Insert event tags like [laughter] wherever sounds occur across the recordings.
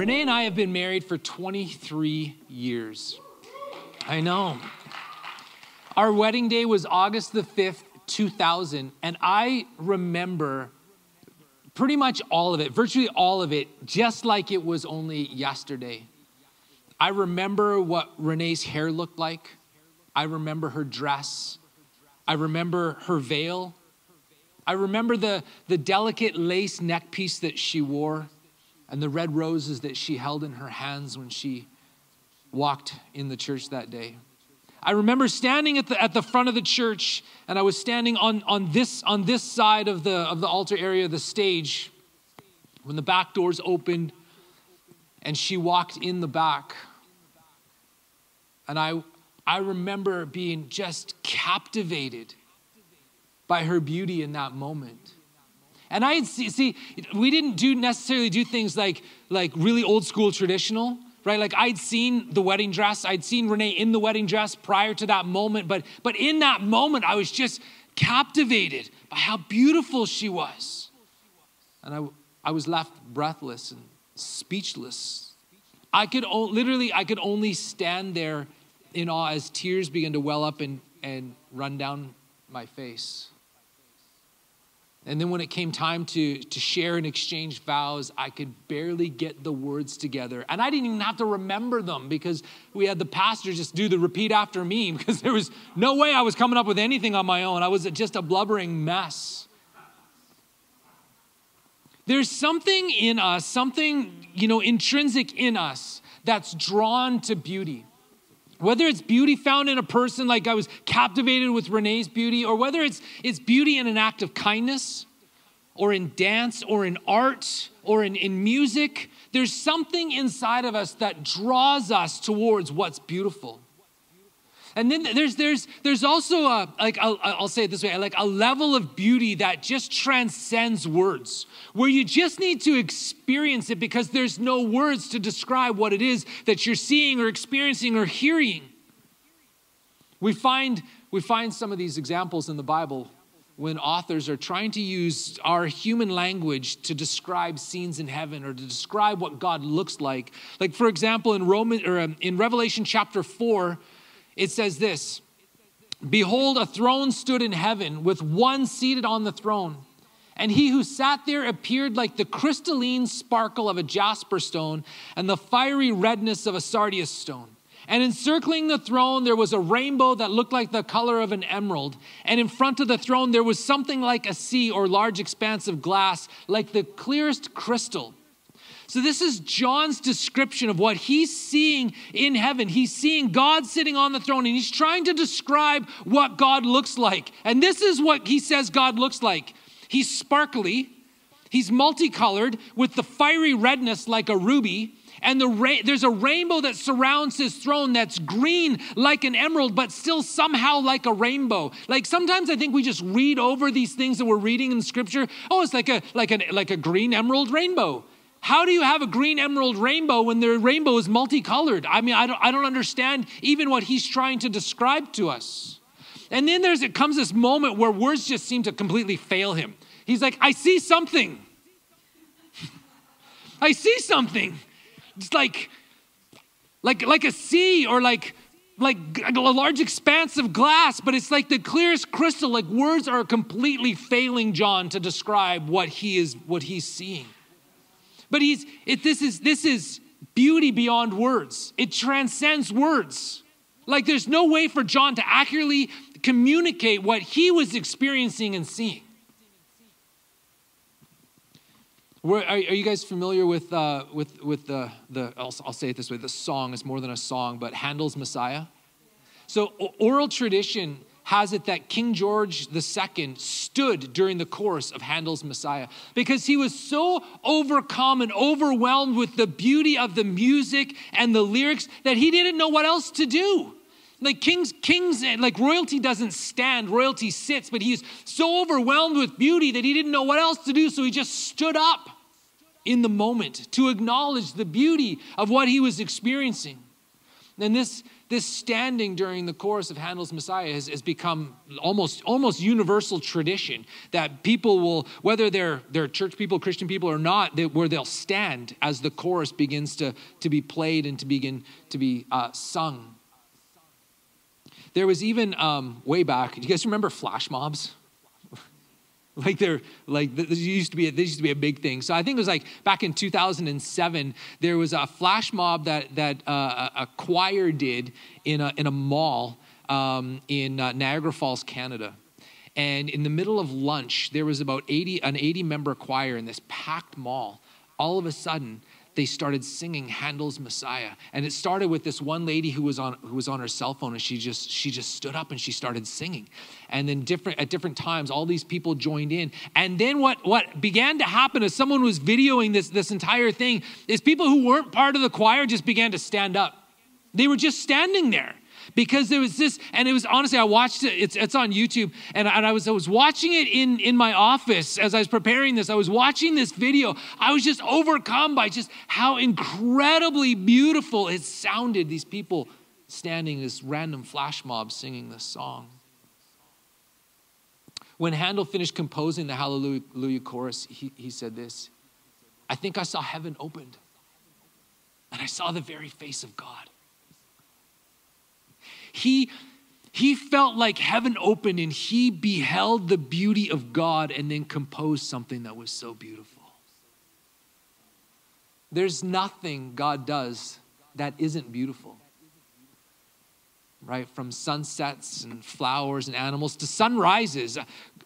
Renee and I have been married for 23 years. I know. Our wedding day was August the 5th, 2000, and I remember pretty much all of it, virtually all of it, just like it was only yesterday. I remember what Renee's hair looked like. I remember her dress. I remember her veil. I remember the, the delicate lace neck piece that she wore and the red roses that she held in her hands when she walked in the church that day. I remember standing at the, at the front of the church, and I was standing on, on, this, on this side of the, of the altar area, the stage, when the back doors opened and she walked in the back. And I, I remember being just captivated by her beauty in that moment. And I see, see, we didn't do necessarily do things like, like really old school traditional, right? Like I'd seen the wedding dress, I'd seen Renee in the wedding dress prior to that moment, but but in that moment, I was just captivated by how beautiful she was. And I, I was left breathless and speechless. I could literally, I could only stand there in awe as tears began to well up and, and run down my face. And then when it came time to, to share and exchange vows, I could barely get the words together. And I didn't even have to remember them because we had the pastor just do the repeat after me [laughs] because there was no way I was coming up with anything on my own. I was just a blubbering mess. There's something in us, something, you know, intrinsic in us that's drawn to beauty. Whether it's beauty found in a person, like I was captivated with Renee's beauty, or whether it's, it's beauty in an act of kindness, or in dance, or in art, or in, in music, there's something inside of us that draws us towards what's beautiful. And then there's there's there's also a like I'll, I'll say it this way like a level of beauty that just transcends words, where you just need to experience it because there's no words to describe what it is that you're seeing or experiencing or hearing. We find we find some of these examples in the Bible when authors are trying to use our human language to describe scenes in heaven or to describe what God looks like. Like for example, in Roman or um, in Revelation chapter four it says this Behold, a throne stood in heaven with one seated on the throne. And he who sat there appeared like the crystalline sparkle of a jasper stone and the fiery redness of a sardius stone. And encircling the throne, there was a rainbow that looked like the color of an emerald. And in front of the throne, there was something like a sea or large expanse of glass, like the clearest crystal. So, this is John's description of what he's seeing in heaven. He's seeing God sitting on the throne and he's trying to describe what God looks like. And this is what he says God looks like He's sparkly, he's multicolored with the fiery redness like a ruby. And the ra- there's a rainbow that surrounds his throne that's green like an emerald, but still somehow like a rainbow. Like sometimes I think we just read over these things that we're reading in scripture. Oh, it's like a like a like a green emerald rainbow. How do you have a green emerald rainbow when the rainbow is multicolored? I mean, I don't, I don't understand even what he's trying to describe to us. And then there's it comes this moment where words just seem to completely fail him. He's like, I see something. [laughs] I see something. It's like, like, like a sea or like, like a large expanse of glass, but it's like the clearest crystal. Like words are completely failing John to describe what he is, what he's seeing. But he's it, this is this is beauty beyond words. It transcends words. Like there's no way for John to accurately communicate what he was experiencing and seeing. Where, are, are, you guys familiar with, uh, with, with the, the I'll, I'll, say it this way, the song is more than a song, but Handel's Messiah? So oral tradition has it that King George II stood during the course of Handel's Messiah because he was so overcome and overwhelmed with the beauty of the music and the lyrics that he didn't know what else to do. Like kings, kings, like royalty doesn't stand, royalty sits, but he's so overwhelmed with beauty that he didn't know what else to do, so he just stood up in the moment to acknowledge the beauty of what he was experiencing. And this, this standing during the chorus of Handel's Messiah has, has become almost, almost universal tradition that people will, whether they're, they're church people, Christian people or not, they, where they'll stand as the chorus begins to, to be played and to begin to be uh, sung. There was even um, way back, do you guys remember flash mobs? [laughs] Like they're like this used to be a, this used to be a big thing. So I think it was like back in 2007 there was a flash mob that that uh, a choir did in a in a mall um, in uh, Niagara Falls, Canada. And in the middle of lunch, there was about 80 an 80 member choir in this packed mall. All of a sudden, they started singing Handel's Messiah. And it started with this one lady who was on who was on her cell phone and she just she just stood up and she started singing. And then different at different times all these people joined in. And then what what began to happen as someone was videoing this this entire thing is people who weren't part of the choir just began to stand up. They were just standing there because there was this, and it was honestly, I watched it, it's, it's on YouTube, and, and I, was, I was watching it in, in my office as I was preparing this. I was watching this video. I was just overcome by just how incredibly beautiful it sounded. These people standing, this random flash mob singing this song. When Handel finished composing the Hallelujah chorus, he, he said this I think I saw heaven opened, and I saw the very face of God. He, he felt like heaven opened and he beheld the beauty of God and then composed something that was so beautiful. There's nothing God does that isn't beautiful. Right? From sunsets and flowers and animals to sunrises. Uh,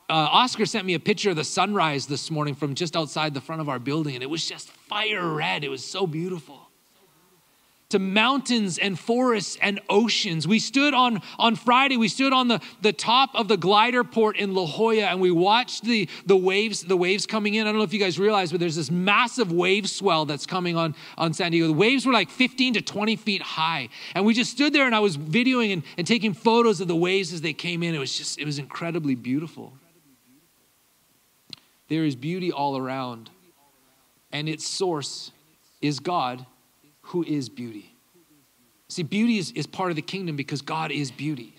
Oscar sent me a picture of the sunrise this morning from just outside the front of our building, and it was just fire red. It was so beautiful to mountains and forests and oceans. We stood on, on Friday, we stood on the, the top of the glider port in La Jolla and we watched the, the waves, the waves coming in. I don't know if you guys realize, but there's this massive wave swell that's coming on, on San Diego. The waves were like 15 to 20 feet high. And we just stood there and I was videoing and, and taking photos of the waves as they came in. It was just, it was incredibly beautiful. There is beauty all around, and its source is God who is beauty. See, beauty is, is part of the kingdom because God is beauty.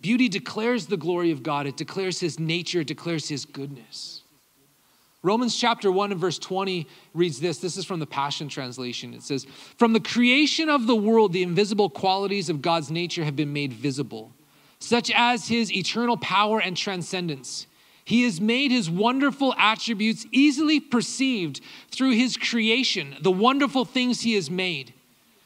Beauty declares the glory of God, it declares his nature, it declares his goodness. Romans chapter 1 and verse 20 reads this. This is from the Passion Translation. It says, From the creation of the world, the invisible qualities of God's nature have been made visible, such as his eternal power and transcendence he has made his wonderful attributes easily perceived through his creation, the wonderful things he has made.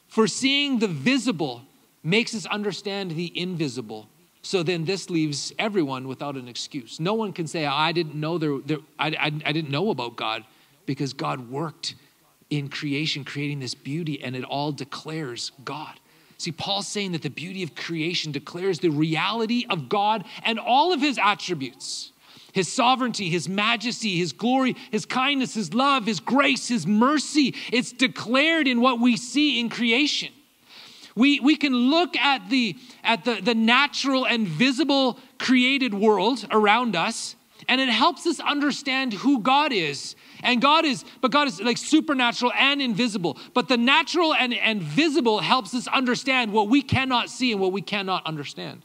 For seeing the visible makes us understand the invisible. So then this leaves everyone without an excuse. No one can say, I didn't know there, there I, I, I didn't know about God because God worked in creation, creating this beauty, and it all declares God. See, Paul's saying that the beauty of creation declares the reality of God and all of his attributes his sovereignty, his majesty, his glory, his kindness, his love, his grace, his mercy. It's declared in what we see in creation. We, we can look at, the, at the, the natural and visible created world around us, and it helps us understand who God is. And God is, but God is like supernatural and invisible. But the natural and, and visible helps us understand what we cannot see and what we cannot understand.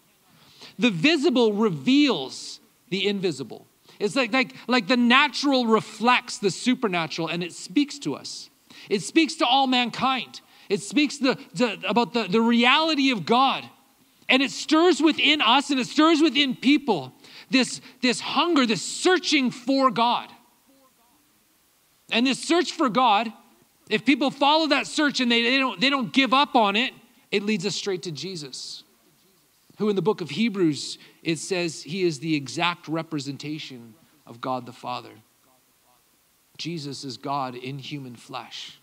The visible reveals the invisible. It's like, like, like the natural reflects the supernatural and it speaks to us. It speaks to all mankind. It speaks the, the, about the, the reality of God. And it stirs within us and it stirs within people this, this hunger, this searching for God. And this search for God, if people follow that search and they, they, don't, they don't give up on it, it leads us straight to Jesus, who in the book of Hebrews it says he is the exact representation of God the Father. Jesus is God in human flesh.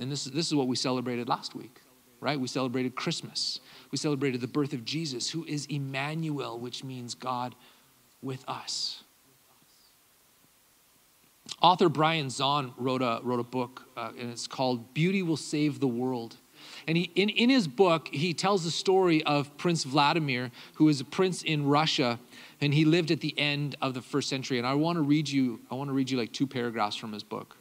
And this, this is what we celebrated last week, right? We celebrated Christmas. We celebrated the birth of Jesus, who is Emmanuel, which means God with us. Author Brian Zahnd wrote a, wrote a book, uh, and it's called Beauty Will Save the World. And he, in, in his book, he tells the story of Prince Vladimir, who is a prince in Russia, and he lived at the end of the first century. And I want to read you, I want to read you like two paragraphs from his book.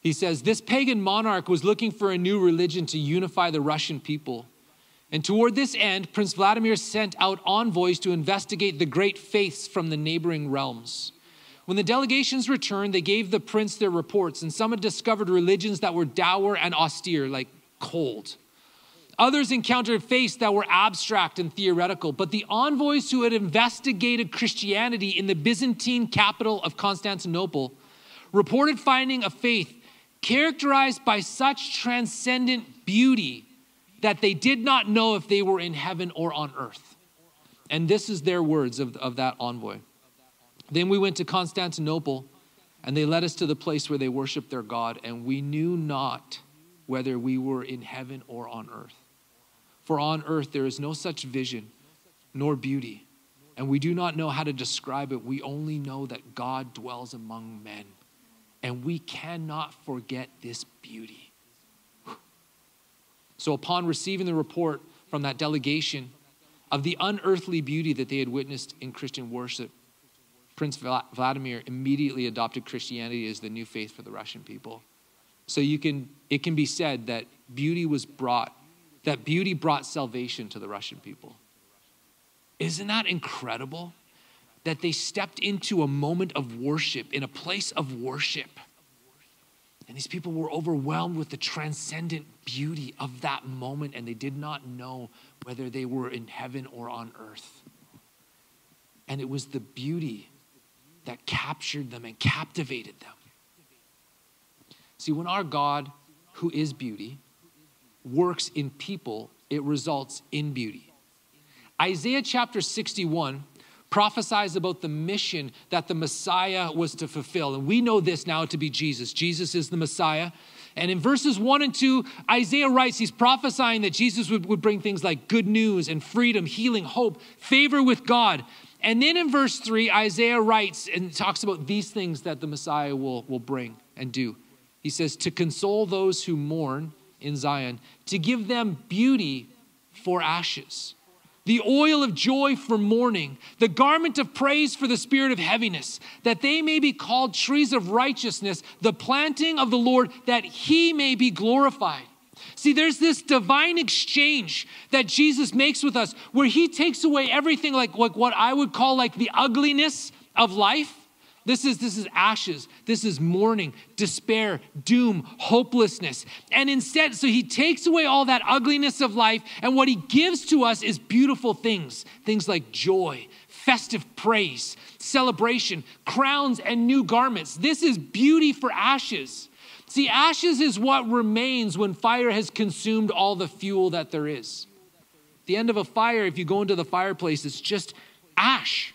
He says, This pagan monarch was looking for a new religion to unify the Russian people. And toward this end, Prince Vladimir sent out envoys to investigate the great faiths from the neighboring realms. When the delegations returned, they gave the prince their reports, and some had discovered religions that were dour and austere, like cold. Others encountered faiths that were abstract and theoretical, but the envoys who had investigated Christianity in the Byzantine capital of Constantinople reported finding a faith characterized by such transcendent beauty that they did not know if they were in heaven or on earth. And this is their words of, of that envoy. Then we went to Constantinople, and they led us to the place where they worshiped their God, and we knew not whether we were in heaven or on earth. For on earth there is no such vision nor beauty, and we do not know how to describe it. We only know that God dwells among men, and we cannot forget this beauty. So, upon receiving the report from that delegation of the unearthly beauty that they had witnessed in Christian worship, Prince Vladimir immediately adopted Christianity as the new faith for the Russian people. So you can, it can be said that beauty was brought, that beauty brought salvation to the Russian people. Isn't that incredible? That they stepped into a moment of worship, in a place of worship. And these people were overwhelmed with the transcendent beauty of that moment, and they did not know whether they were in heaven or on earth. And it was the beauty that captured them and captivated them. See, when our God, who is beauty, works in people, it results in beauty. Isaiah chapter 61 prophesies about the mission that the Messiah was to fulfill. And we know this now to be Jesus. Jesus is the Messiah. And in verses one and two, Isaiah writes, he's prophesying that Jesus would, would bring things like good news and freedom, healing, hope, favor with God. And then in verse 3, Isaiah writes and talks about these things that the Messiah will, will bring and do. He says, To console those who mourn in Zion, to give them beauty for ashes, the oil of joy for mourning, the garment of praise for the spirit of heaviness, that they may be called trees of righteousness, the planting of the Lord, that he may be glorified. See, there's this divine exchange that Jesus makes with us where he takes away everything like, like what I would call like the ugliness of life. This is, this is ashes. This is mourning, despair, doom, hopelessness. And instead, so he takes away all that ugliness of life, and what he gives to us is beautiful things things like joy, festive praise, celebration, crowns, and new garments. This is beauty for ashes. See, ashes is what remains when fire has consumed all the fuel that there is. At the end of a fire, if you go into the fireplace, it's just ash.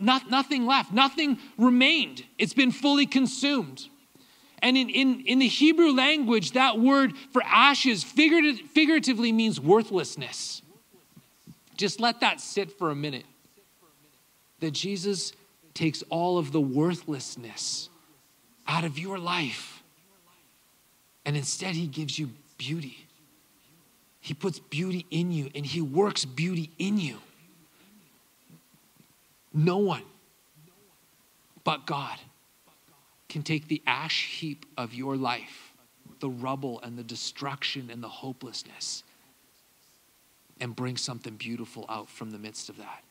Not, nothing left, nothing remained. It's been fully consumed. And in, in, in the Hebrew language, that word for ashes figurative, figuratively means worthlessness. Just let that sit for a minute. That Jesus takes all of the worthlessness out of your life and instead, He gives you beauty. He puts beauty in you and He works beauty in you. No one but God can take the ash heap of your life, the rubble and the destruction and the hopelessness, and bring something beautiful out from the midst of that.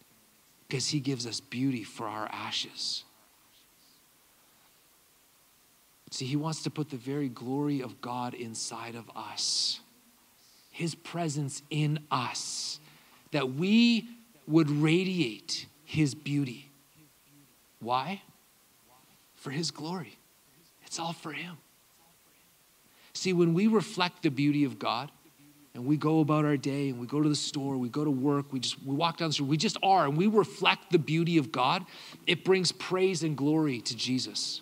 Because He gives us beauty for our ashes. See, he wants to put the very glory of God inside of us, his presence in us, that we would radiate his beauty. Why? For his glory. It's all for him. See, when we reflect the beauty of God, and we go about our day and we go to the store, we go to work, we just we walk down the street, we just are, and we reflect the beauty of God, it brings praise and glory to Jesus.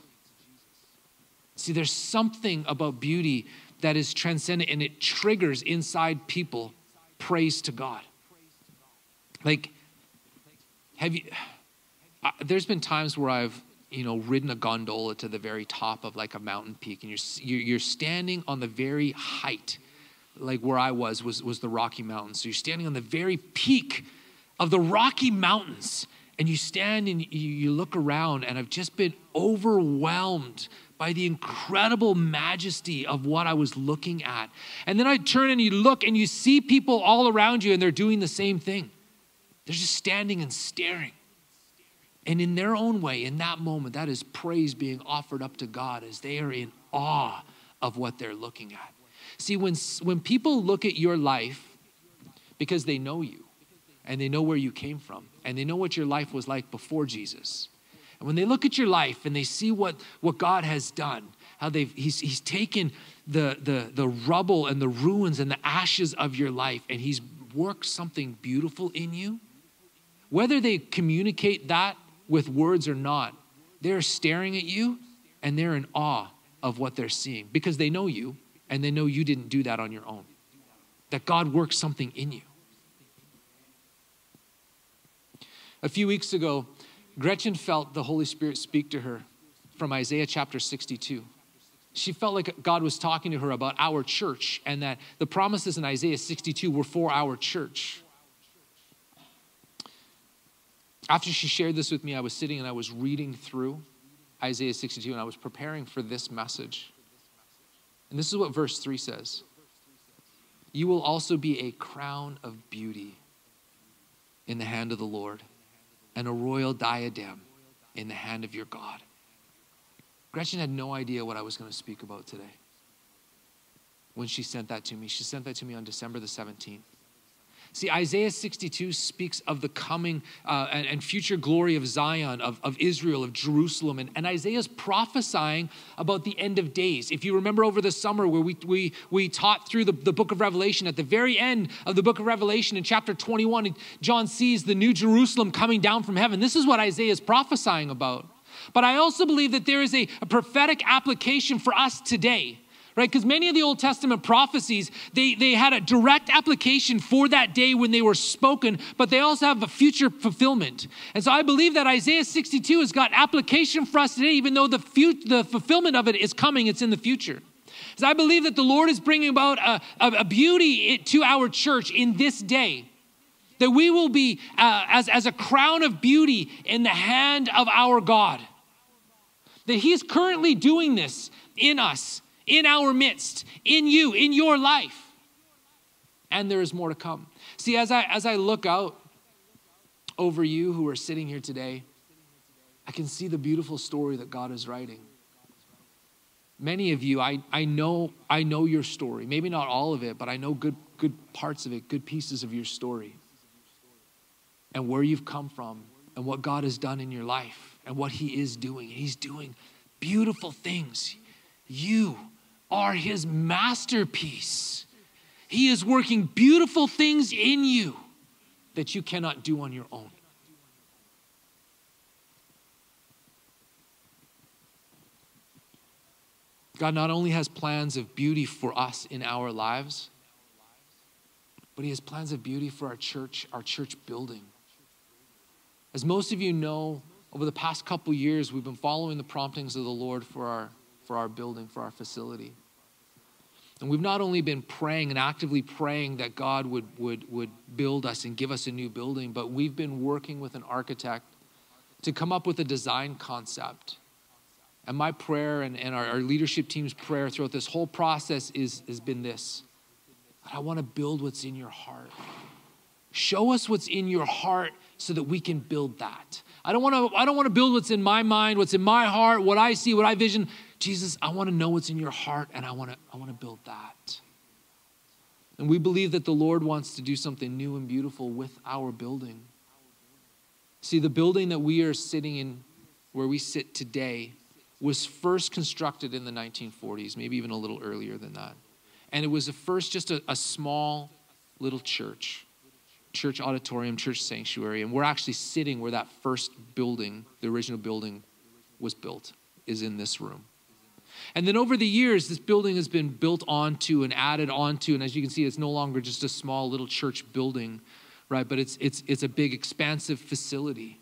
See, there's something about beauty that is transcendent and it triggers inside people praise to God. Like, have you, uh, there's been times where I've, you know, ridden a gondola to the very top of like a mountain peak and you're, you're standing on the very height, like where I was, was, was the Rocky Mountains. So you're standing on the very peak of the Rocky Mountains and you stand and you, you look around and I've just been overwhelmed by the incredible majesty of what I was looking at. And then I turn and you look and you see people all around you and they're doing the same thing. They're just standing and staring. And in their own way, in that moment, that is praise being offered up to God as they are in awe of what they're looking at. See, when, when people look at your life because they know you and they know where you came from and they know what your life was like before Jesus, and when they look at your life and they see what, what God has done, how they've, he's, he's taken the, the, the rubble and the ruins and the ashes of your life and he's worked something beautiful in you, whether they communicate that with words or not, they're staring at you and they're in awe of what they're seeing because they know you and they know you didn't do that on your own. That God works something in you. A few weeks ago, Gretchen felt the Holy Spirit speak to her from Isaiah chapter 62. She felt like God was talking to her about our church and that the promises in Isaiah 62 were for our church. After she shared this with me, I was sitting and I was reading through Isaiah 62 and I was preparing for this message. And this is what verse 3 says You will also be a crown of beauty in the hand of the Lord, and a royal diadem in the hand of your God. Gretchen had no idea what I was going to speak about today when she sent that to me. She sent that to me on December the 17th. See, Isaiah 62 speaks of the coming uh, and, and, future glory of Zion, of, of Israel, of Jerusalem. And, and Isaiah's prophesying about the end of days. If you remember over the summer where we, we, we taught through the, the book of Revelation, at the very end of the book of Revelation in chapter 21, John sees the new Jerusalem coming down from heaven. This is what Isaiah is prophesying about. But I also believe that there is a, a prophetic application for us today right? Because many of the Old Testament prophecies, they, they had a direct application for that day when they were spoken, but they also have a future fulfillment. And so I believe that Isaiah 62 has got application for us today, even though the, fut- the fulfillment of it is coming, it's in the future. So I believe that the Lord is bringing about a, a, a beauty to our church in this day that we will be uh, as, as a crown of beauty in the hand of our God. That He's currently doing this in us in our midst, in you, in your life. And there is more to come. See, as I as I look out over you who are sitting here today, I can see the beautiful story that God is writing. Many of you, I, I know I know your story. Maybe not all of it, but I know good good parts of it, good pieces of your story. And where you've come from and what God has done in your life and what he is doing. He's doing beautiful things. You are his masterpiece. He is working beautiful things in you that you cannot do on your own. God not only has plans of beauty for us in our lives, but He has plans of beauty for our church, our church building. As most of you know, over the past couple years, we've been following the promptings of the Lord for our for our building, for our facility. And we've not only been praying and actively praying that God would, would, would build us and give us a new building, but we've been working with an architect to come up with a design concept. And my prayer and, and our, our leadership team's prayer throughout this whole process is, has been this I want to build what's in your heart. Show us what's in your heart so that we can build that. I don't want to I don't want to build what's in my mind, what's in my heart, what I see, what I vision. Jesus, I want to know what's in your heart and I want to I want to build that. And we believe that the Lord wants to do something new and beautiful with our building. See, the building that we are sitting in where we sit today was first constructed in the 1940s, maybe even a little earlier than that. And it was at first just a, a small little church church auditorium, church sanctuary, and we're actually sitting where that first building, the original building, was built, is in this room. And then over the years, this building has been built onto and added onto, and as you can see, it's no longer just a small little church building, right? But it's it's it's a big, expansive facility.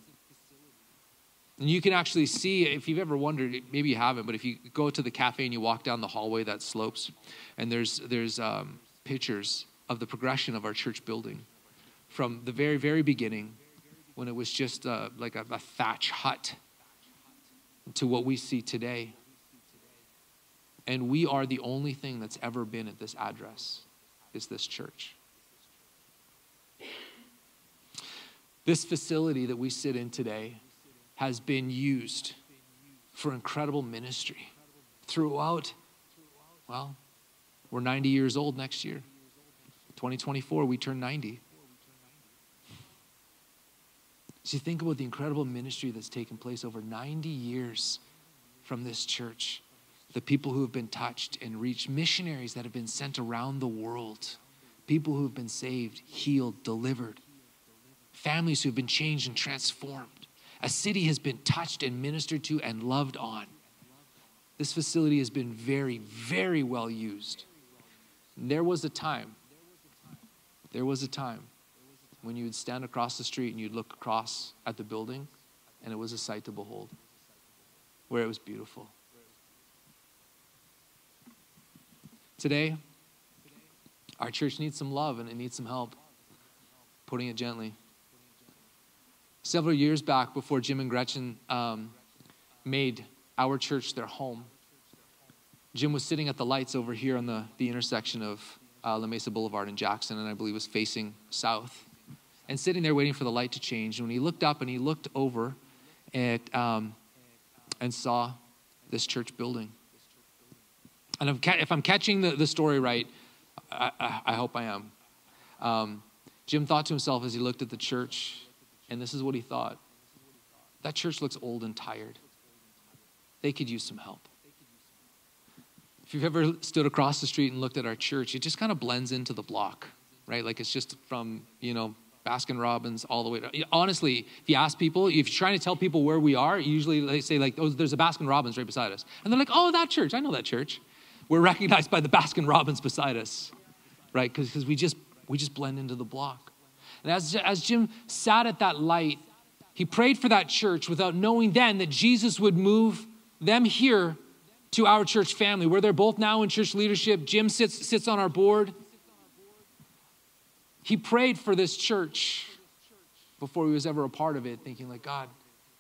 And you can actually see, if you've ever wondered, maybe you haven't, but if you go to the cafe and you walk down the hallway that slopes, and there's there's um, pictures of the progression of our church building from the very, very beginning when it was just uh, like a, a thatch hut to what we see today. And we are the only thing that's ever been at this address, is this church. This facility that we sit in today has been used for incredible ministry throughout, well, we're 90 years old next year. 2024, we turn 90. So you think about the incredible ministry that's taken place over 90 years from this church. The people who have been touched and reached, missionaries that have been sent around the world, people who have been saved, healed, delivered, families who have been changed and transformed. A city has been touched and ministered to and loved on. This facility has been very, very well used. There was a time, there was a time when you would stand across the street and you'd look across at the building and it was a sight to behold, where it was beautiful. Today, our church needs some love and it needs some help, putting it gently. Several years back, before Jim and Gretchen um, made our church their home, Jim was sitting at the lights over here on the, the intersection of uh, La Mesa Boulevard and Jackson, and I believe was facing south, and sitting there waiting for the light to change. And when he looked up and he looked over at, um, and saw this church building. And if, if I'm catching the, the story right, I, I, I hope I am. Um, Jim thought to himself as he looked at the church, and this is what he thought that church looks old and tired. They could use some help. If you've ever stood across the street and looked at our church, it just kind of blends into the block, right? Like it's just from, you know, Baskin Robbins all the way to, honestly, if you ask people, if you're trying to tell people where we are, usually they say like, oh, there's a Baskin Robbins right beside us. And they're like, oh, that church, I know that church. We're recognized by the Baskin Robbins beside us, right? Because we just, we just blend into the block. And as, as Jim sat at that light, he prayed for that church without knowing then that Jesus would move them here to our church family, where they're both now in church leadership. Jim sits, sits on our board. He prayed for this church before he was ever a part of it, thinking, like, God,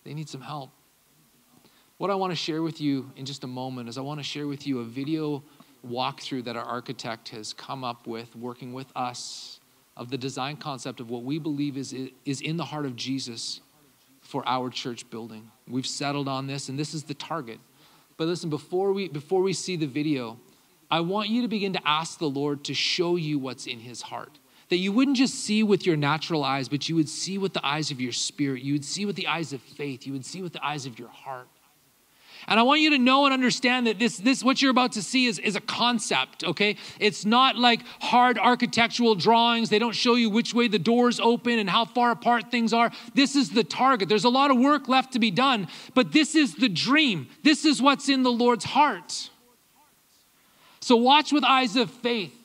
they need some help. What I want to share with you in just a moment is I want to share with you a video walkthrough that our architect has come up with, working with us, of the design concept of what we believe is, is in the heart of Jesus for our church building. We've settled on this, and this is the target. But listen, before we before we see the video, I want you to begin to ask the Lord to show you what's in his heart. That you wouldn't just see with your natural eyes, but you would see with the eyes of your spirit. You would see with the eyes of faith. You would see with the eyes of your heart. And I want you to know and understand that this, this what you're about to see is, is a concept, okay? It's not like hard architectural drawings. They don't show you which way the doors open and how far apart things are. This is the target. There's a lot of work left to be done, but this is the dream. This is what's in the Lord's heart. So watch with eyes of faith,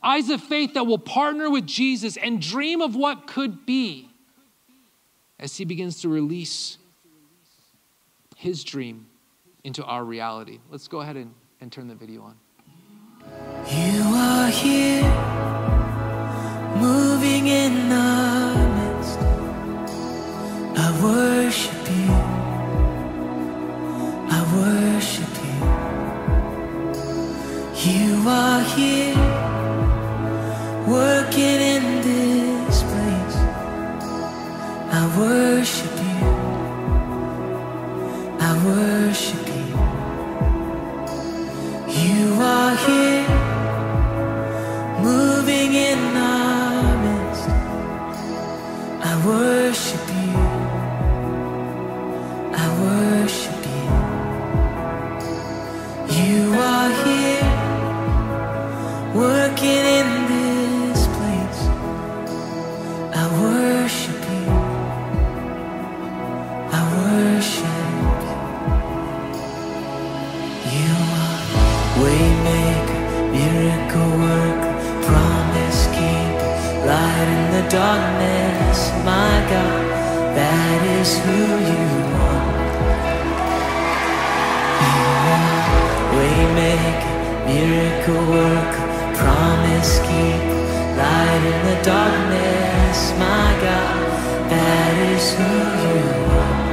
eyes of faith that will partner with Jesus and dream of what could be as he begins to release his dream into our reality. Let's go ahead and, and turn the video on. You are here, moving in the midst. I worship you. I worship you. You are here, working in this place. I worship you. I worship you. You waymaker, miracle worker, promise keeper, light in the darkness. My God, that is who you are. You are waymaker, miracle worker, promise keeper, light in the darkness. My God, that is who you are.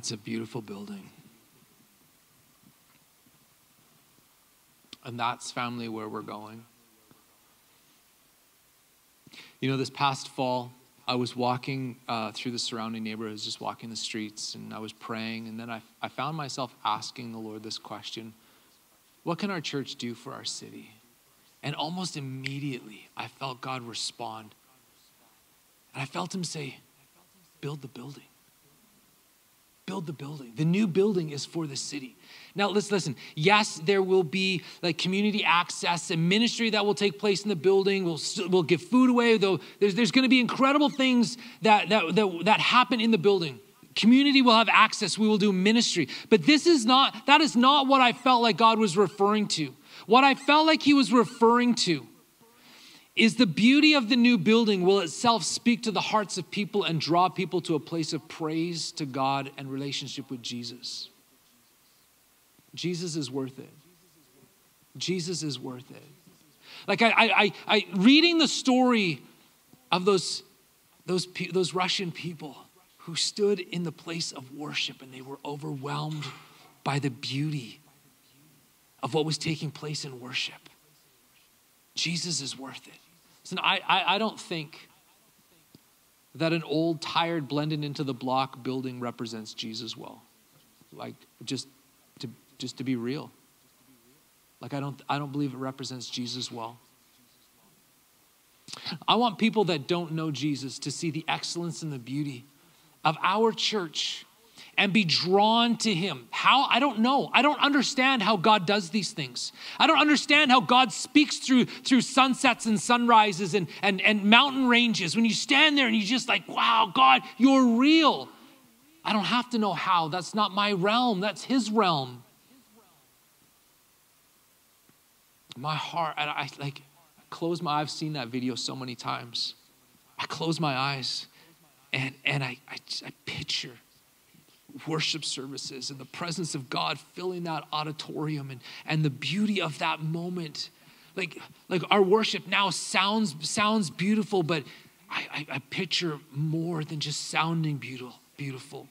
That's a beautiful building. And that's family where we're going. You know, this past fall, I was walking uh, through the surrounding neighborhoods, just walking the streets, and I was praying. And then I, I found myself asking the Lord this question What can our church do for our city? And almost immediately, I felt God respond. And I felt Him say, Build the building build the building. The new building is for the city. Now, let's listen. Yes, there will be like community access and ministry that will take place in the building. We'll, we'll give food away, though there's, there's going to be incredible things that, that, that, that happen in the building. Community will have access. We will do ministry. But this is not, that is not what I felt like God was referring to. What I felt like He was referring to is the beauty of the new building will itself speak to the hearts of people and draw people to a place of praise to God and relationship with Jesus. Jesus is worth it. Jesus is worth it. Like I, I, I, reading the story of those, those, those Russian people who stood in the place of worship and they were overwhelmed by the beauty of what was taking place in worship. Jesus is worth it. Listen, I, I, I don't think that an old, tired, blended into the block building represents Jesus well. Like, just to, just to be real. Like, I don't, I don't believe it represents Jesus well. I want people that don't know Jesus to see the excellence and the beauty of our church and be drawn to him. How? I don't know. I don't understand how God does these things. I don't understand how God speaks through through sunsets and sunrises and, and, and mountain ranges. When you stand there and you just like, wow, God, you're real. I don't have to know how. That's not my realm. That's his realm. My heart, I, I like close my I've seen that video so many times. I close my eyes and, and I, I, I picture worship services and the presence of God filling that auditorium and, and the beauty of that moment. Like, like our worship now sounds, sounds beautiful, but I, I, I picture more than just sounding beautiful, beautiful.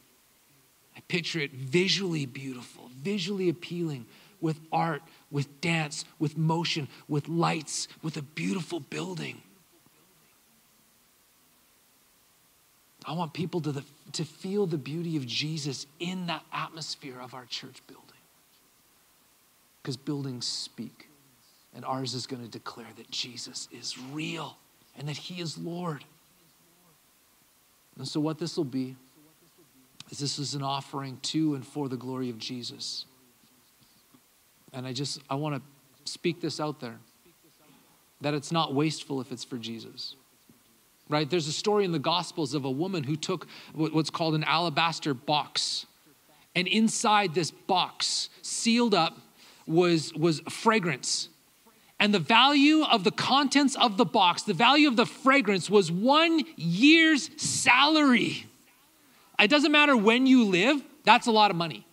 I picture it visually beautiful, visually appealing with art, with dance, with motion, with lights, with a beautiful building. I want people to, the, to feel the beauty of Jesus in that atmosphere of our church building. Because buildings speak, and ours is going to declare that Jesus is real and that He is Lord. And so, what this will be is this is an offering to and for the glory of Jesus. And I just, I want to speak this out there that it's not wasteful if it's for Jesus right? There's a story in the Gospels of a woman who took what's called an alabaster box. And inside this box, sealed up, was, was fragrance. And the value of the contents of the box, the value of the fragrance was one year's salary. It doesn't matter when you live, that's a lot of money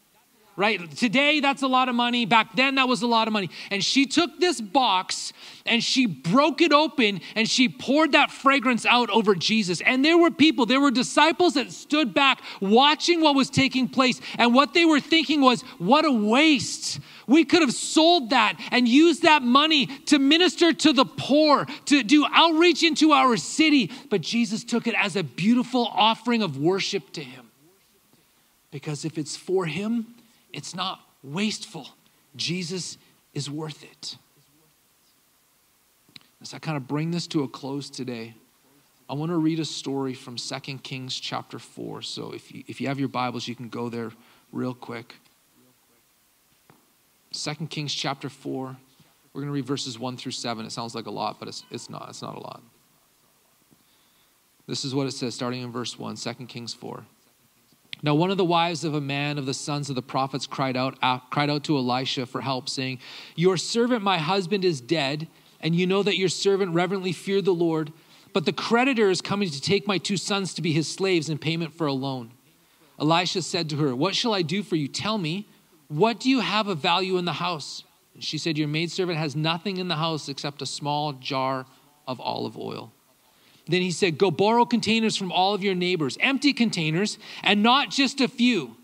right? Today, that's a lot of money. Back then, that was a lot of money. And she took this box and she broke it open and she poured that fragrance out over Jesus. And there were people, there were disciples that stood back watching what was taking place. And what they were thinking was, what a waste. We could have sold that and used that money to minister to the poor, to do outreach into our city. But Jesus took it as a beautiful offering of worship to him. Because if it's for him, it's not wasteful. Jesus is worth it. As I kind of bring this to a close today, I want to read a story from 2 Kings chapter 4. So if you, if you have your Bibles, you can go there real quick. 2 Kings chapter 4. We're going to read verses 1 through 7. It sounds like a lot, but it's, it's not. It's not a lot. This is what it says, starting in verse 1, 2 Kings 4. Now, one of the wives of a man of the sons of the prophets cried out, uh, cried out to Elisha for help, saying, Your servant, my husband, is dead, and you know that your servant reverently feared the Lord, but the creditor is coming to take my two sons to be his slaves in payment for a loan. Elisha said to her, What shall I do for you? Tell me, what do you have of value in the house? She said, Your maidservant has nothing in the house except a small jar of olive oil. Then he said, Go borrow containers from all of your neighbors, empty containers, and not just a few.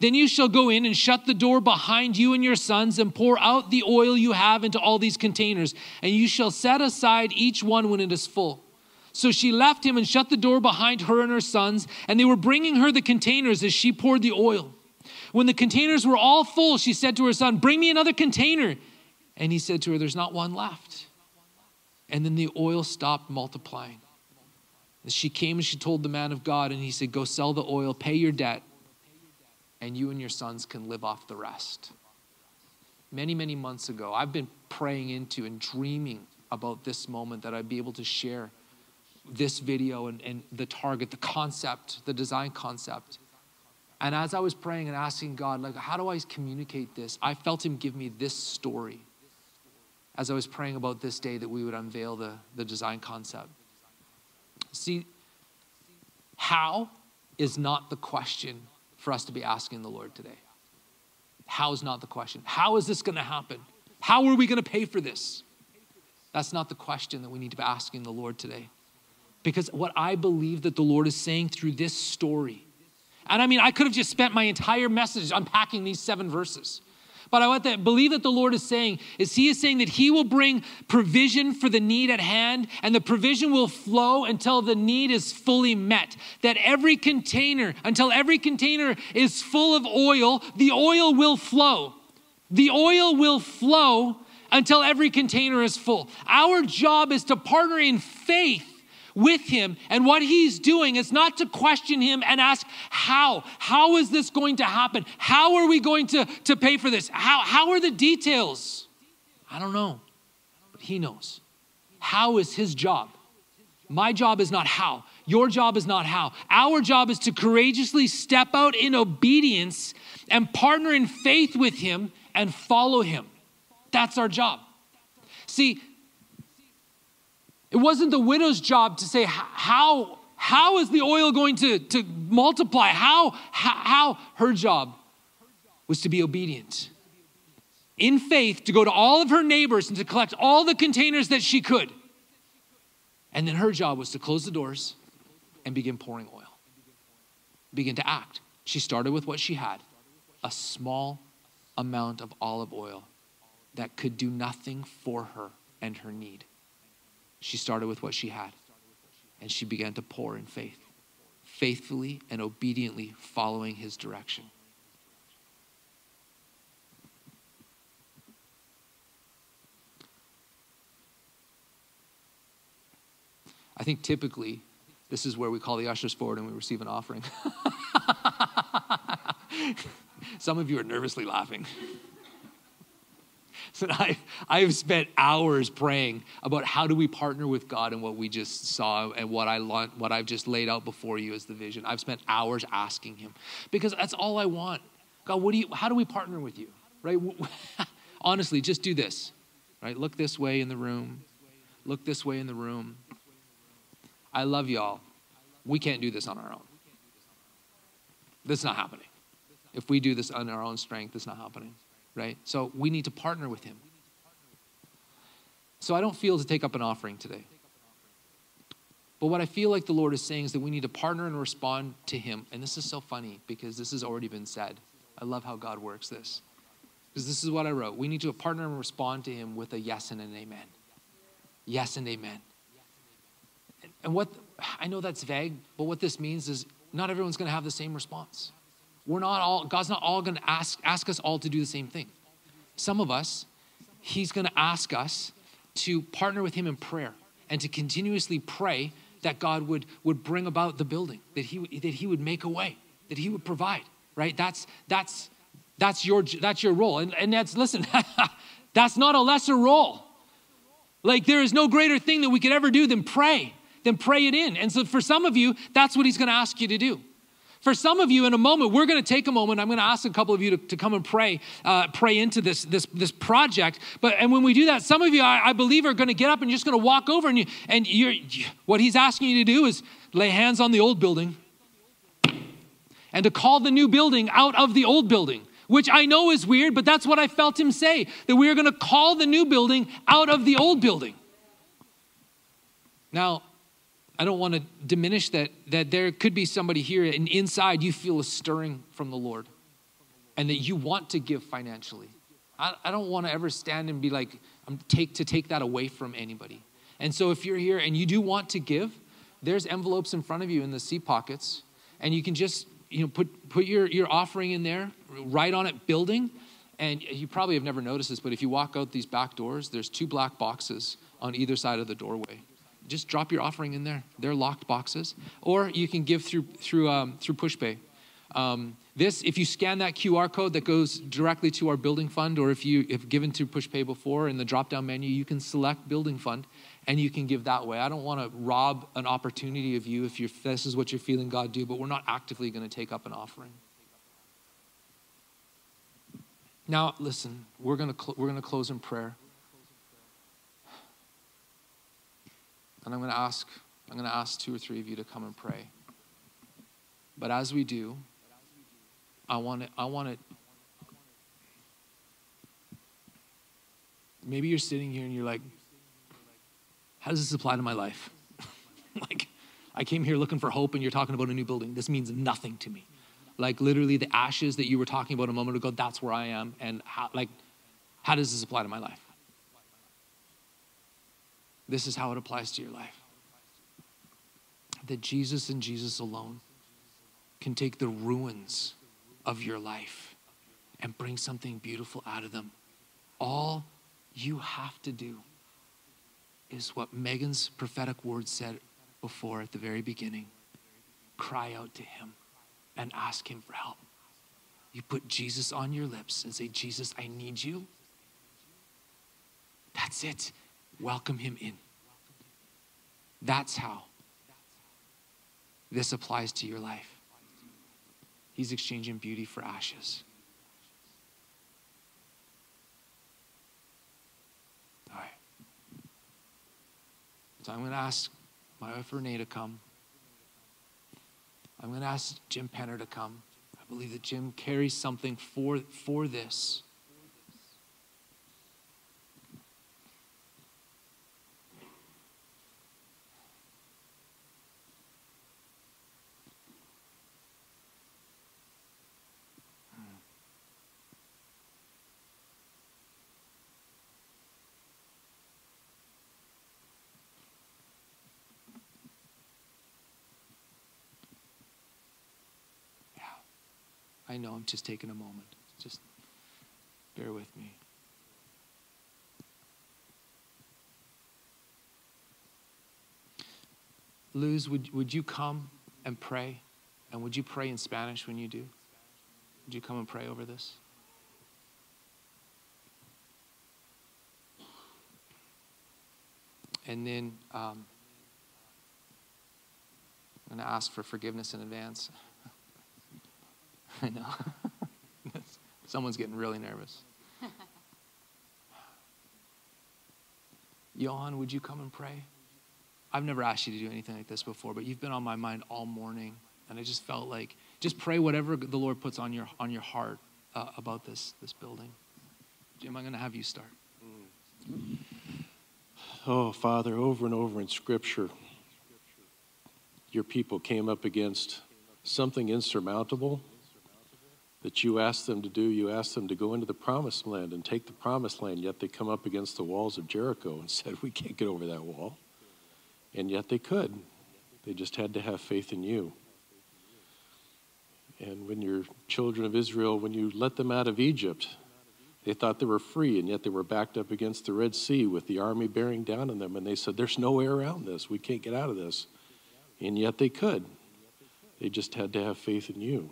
Then you shall go in and shut the door behind you and your sons and pour out the oil you have into all these containers, and you shall set aside each one when it is full. So she left him and shut the door behind her and her sons, and they were bringing her the containers as she poured the oil. When the containers were all full, she said to her son, Bring me another container. And he said to her, There's not one left. And then the oil stopped multiplying. And she came and she told the man of God, and he said, Go sell the oil, pay your debt, and you and your sons can live off the rest. Many, many months ago, I've been praying into and dreaming about this moment that I'd be able to share this video and, and the target, the concept, the design concept. And as I was praying and asking God, like, how do I communicate this? I felt Him give me this story as I was praying about this day that we would unveil the, the design concept. See, how is not the question for us to be asking the Lord today. How is not the question. How is this going to happen? How are we going to pay for this? That's not the question that we need to be asking the Lord today. Because what I believe that the Lord is saying through this story, and I mean, I could have just spent my entire message unpacking these seven verses. But I want to believe that the Lord is saying is He is saying that He will bring provision for the need at hand, and the provision will flow until the need is fully met. That every container, until every container is full of oil, the oil will flow. The oil will flow until every container is full. Our job is to partner in faith with him. And what he's doing is not to question him and ask, how? How is this going to happen? How are we going to, to pay for this? How, how are the details? I don't know, but he knows. How is his job? My job is not how. Your job is not how. Our job is to courageously step out in obedience and partner in faith with him and follow him. That's our job. See, it wasn't the widow's job to say, how, how is the oil going to, to multiply? How, how, how? Her job was to be obedient. In faith, to go to all of her neighbors and to collect all the containers that she could. And then her job was to close the doors and begin pouring oil, begin to act. She started with what she had a small amount of olive oil that could do nothing for her and her need. She started with what she had, and she began to pour in faith, faithfully and obediently following his direction. I think typically this is where we call the ushers forward and we receive an offering. [laughs] Some of you are nervously laughing. [laughs] So I, I've spent hours praying about how do we partner with God and what we just saw and what, I, what I've just laid out before you as the vision. I've spent hours asking Him because that's all I want. God, what do you, how do we partner with you? Right? [laughs] Honestly, just do this. Right? Look this way in the room. Look this way in the room. I love y'all. We can't do this on our own. This is not happening. If we do this on our own strength, it's not happening right? So we need to partner with him. So I don't feel to take up an offering today. But what I feel like the Lord is saying is that we need to partner and respond to him. And this is so funny because this has already been said. I love how God works this. Because this is what I wrote. We need to partner and respond to him with a yes and an amen. Yes and amen. And what I know that's vague, but what this means is not everyone's going to have the same response. We're not all, God's not all gonna ask, ask us all to do the same thing. Some of us, He's gonna ask us to partner with Him in prayer and to continuously pray that God would, would bring about the building, that he, that he would make a way, that He would provide, right? That's, that's, that's, your, that's your role. And, and that's, listen, [laughs] that's not a lesser role. Like, there is no greater thing that we could ever do than pray, than pray it in. And so, for some of you, that's what He's gonna ask you to do. For some of you, in a moment, we're going to take a moment. I'm going to ask a couple of you to, to come and pray, uh, pray into this, this, this project. But and when we do that, some of you, I, I believe, are going to get up and you're just going to walk over, and you and you're what he's asking you to do is lay hands on the old building and to call the new building out of the old building. which I know is weird, but that's what I felt him say that we are going to call the new building out of the old building. Now, I don't want to diminish that, that there could be somebody here and inside you feel a stirring from the Lord and that you want to give financially. I, I don't want to ever stand and be like, I'm take to take that away from anybody. And so if you're here and you do want to give, there's envelopes in front of you in the seat pockets, and you can just you know put put your your offering in there, write on it building, and you probably have never noticed this, but if you walk out these back doors, there's two black boxes on either side of the doorway just drop your offering in there. They're locked boxes, or you can give through through um, through PushPay. Um, this, if you scan that QR code that goes directly to our building fund, or if you have given to PushPay before in the drop-down menu, you can select building fund, and you can give that way. I don't want to rob an opportunity of you if, if this is what you're feeling God do, but we're not actively going to take up an offering. Now, listen, we're going to cl- we're going to close in prayer. And I'm going to ask, I'm going to ask two or three of you to come and pray. But as we do, I want to, I want to, maybe you're sitting here and you're like, how does this apply to my life? [laughs] like, I came here looking for hope and you're talking about a new building. This means nothing to me. Like, literally, the ashes that you were talking about a moment ago, that's where I am. And how, like, how does this apply to my life? This is how it applies to your life. That Jesus and Jesus alone can take the ruins of your life and bring something beautiful out of them. All you have to do is what Megan's prophetic word said before at the very beginning cry out to Him and ask Him for help. You put Jesus on your lips and say, Jesus, I need you. That's it welcome him in. That's how this applies to your life. He's exchanging beauty for ashes. All right. So I'm going to ask my wife Renee to come. I'm going to ask Jim Penner to come. I believe that Jim carries something for, for this. Know I'm just taking a moment. Just bear with me. Luz, would, would you come and pray? And would you pray in Spanish when you do? Would you come and pray over this? And then um, I'm going to ask for forgiveness in advance. [laughs] I know. [laughs] Someone's getting really nervous. [laughs] Johan, would you come and pray? I've never asked you to do anything like this before, but you've been on my mind all morning, and I just felt like just pray whatever the Lord puts on your on your heart uh, about this this building. Jim, I'm going to have you start. Oh, Father, over and over in Scripture, your people came up against something insurmountable that you asked them to do. You asked them to go into the promised land and take the promised land, yet they come up against the walls of Jericho and [laughs] said, We can't get over that wall. And yet they could. They just had to have faith in you. And when your children of Israel, when you let them out of Egypt, they thought they were free, and yet they were backed up against the Red Sea with the army bearing down on them. And they said, There's no way around this. We can't get out of this. And yet they could. They just had to have faith in you.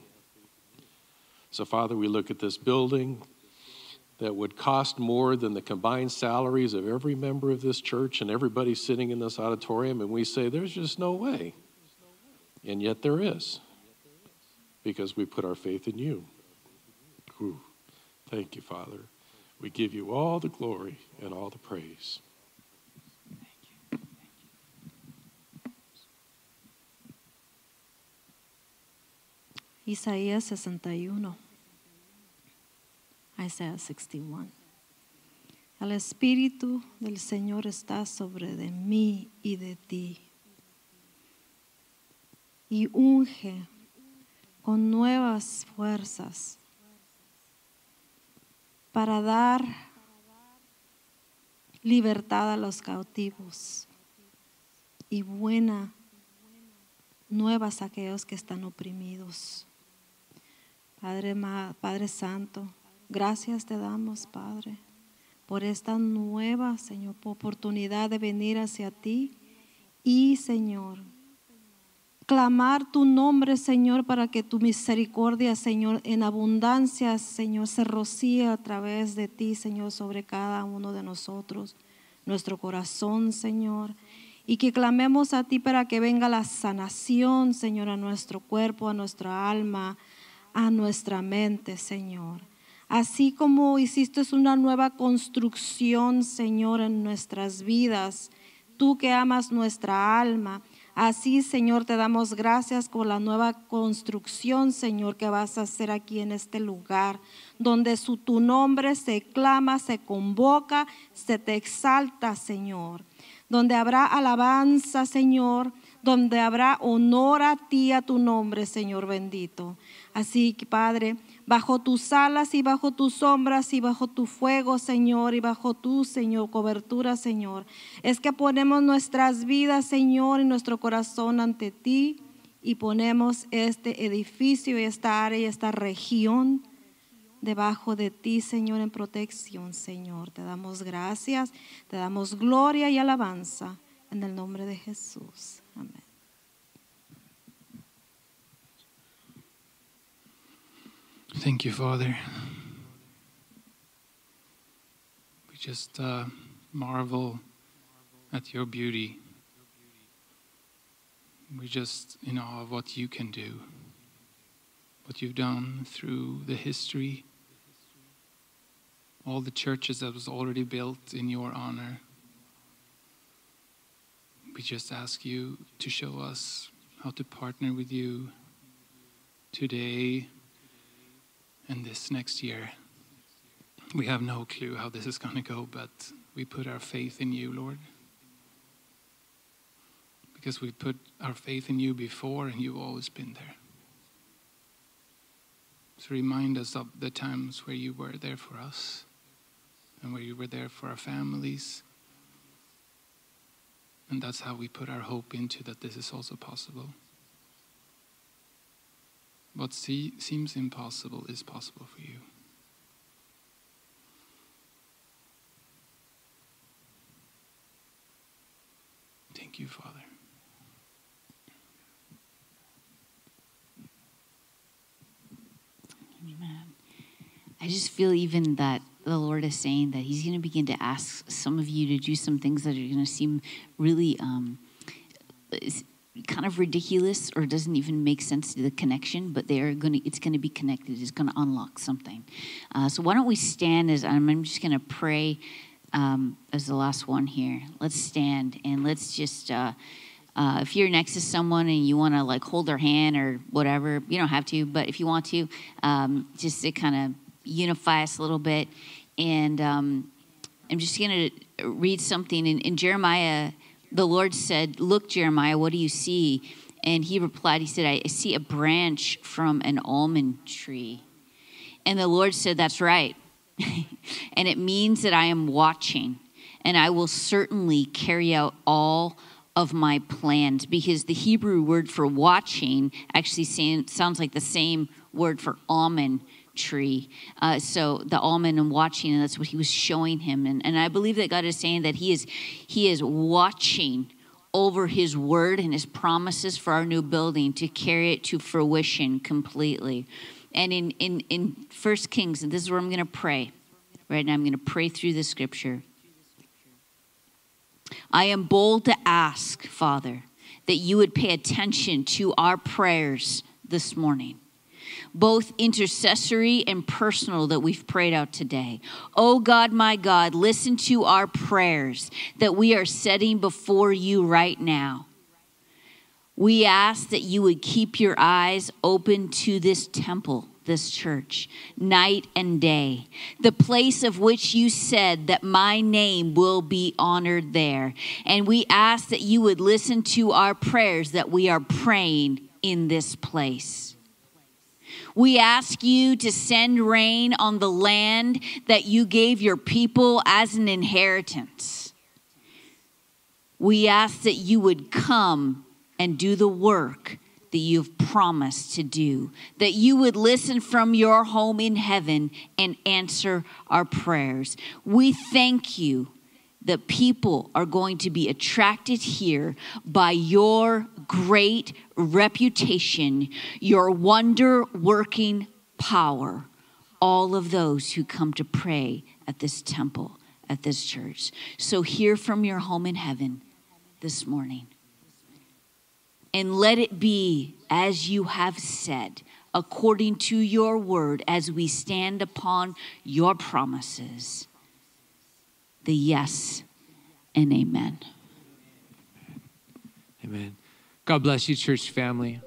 So, Father, we look at this building that would cost more than the combined salaries of every member of this church and everybody sitting in this auditorium, and we say, there's just no way. And yet there is, because we put our faith in you. Whew. Thank you, Father. We give you all the glory and all the praise. Isaías 61. Isaiah 61. El Espíritu del Señor está sobre de mí y de ti. Y unge con nuevas fuerzas para dar libertad a los cautivos y buena nuevas a aquellos que están oprimidos. Padre, Padre Santo, gracias te damos, Padre, por esta nueva, Señor, oportunidad de venir hacia ti y, Señor, clamar tu nombre, Señor, para que tu misericordia, Señor, en abundancia, Señor, se rocíe a través de ti, Señor, sobre cada uno de nosotros, nuestro corazón, Señor. Y que clamemos a ti para que venga la sanación, Señor, a nuestro cuerpo, a nuestra alma, a nuestra mente, Señor. Así como hiciste una nueva construcción, Señor, en nuestras vidas, tú que amas nuestra alma. Así, Señor, te damos gracias por la nueva construcción, Señor, que vas a hacer aquí en este lugar, donde su, tu nombre se clama, se convoca, se te exalta, Señor. Donde habrá alabanza, Señor, donde habrá honor a ti, a tu nombre, Señor bendito. Así que, Padre, bajo tus alas y bajo tus sombras y bajo tu fuego, Señor, y bajo tu, Señor, cobertura, Señor. Es que ponemos nuestras vidas, Señor, y nuestro corazón ante ti y ponemos este edificio y esta área y esta región debajo de ti, Señor, en protección, Señor. Te damos gracias, te damos gloria y alabanza en el nombre de Jesús. Amén. Thank you, Father. We just uh, marvel at your beauty. We just in awe of what you can do, what you've done through the history, all the churches that was already built in your honor. We just ask you to show us how to partner with you today and this next year. We have no clue how this is going to go, but we put our faith in you, Lord. Because we put our faith in you before and you've always been there. So remind us of the times where you were there for us and where you were there for our families. And that's how we put our hope into that this is also possible. What see, seems impossible is possible for you. Thank you, Father. Amen. I just feel even that the Lord is saying that He's going to begin to ask some of you to do some things that are going to seem really um, kind of ridiculous or doesn't even make sense to the connection, but they are going to. It's going to be connected. It's going to unlock something. Uh, so why don't we stand as I'm just going to pray um, as the last one here. Let's stand and let's just. Uh, uh, if you're next to someone and you want to like hold their hand or whatever, you don't have to, but if you want to, um, just to kind of unify us a little bit. And um, I'm just going to read something in, in Jeremiah. The Lord said, Look, Jeremiah, what do you see? And he replied, He said, I see a branch from an almond tree. And the Lord said, That's right. [laughs] and it means that I am watching, and I will certainly carry out all of my plans because the Hebrew word for watching actually sounds like the same word for almond tree. Uh, so the almond and watching, and that's what he was showing him. And, and I believe that God is saying that he is he is watching over his word and his promises for our new building to carry it to fruition completely. And in in in First Kings, and this is where I'm going to pray. Right now, I'm going to pray through the scripture. I am bold to ask, Father, that you would pay attention to our prayers this morning, both intercessory and personal that we've prayed out today. Oh God, my God, listen to our prayers that we are setting before you right now. We ask that you would keep your eyes open to this temple this church night and day, the place of which you said that my name will be honored there. And we ask that you would listen to our prayers that we are praying in this place. We ask you to send rain on the land that you gave your people as an inheritance. We ask that you would come and do the work that you've promised to do, that you would listen from your home in heaven and answer our prayers. We thank you that people are going to be attracted here by your great reputation, your wonder working power. All of those who come to pray at this temple, at this church. So, hear from your home in heaven this morning. And let it be as you have said, according to your word, as we stand upon your promises. The yes and amen. Amen. God bless you, church family.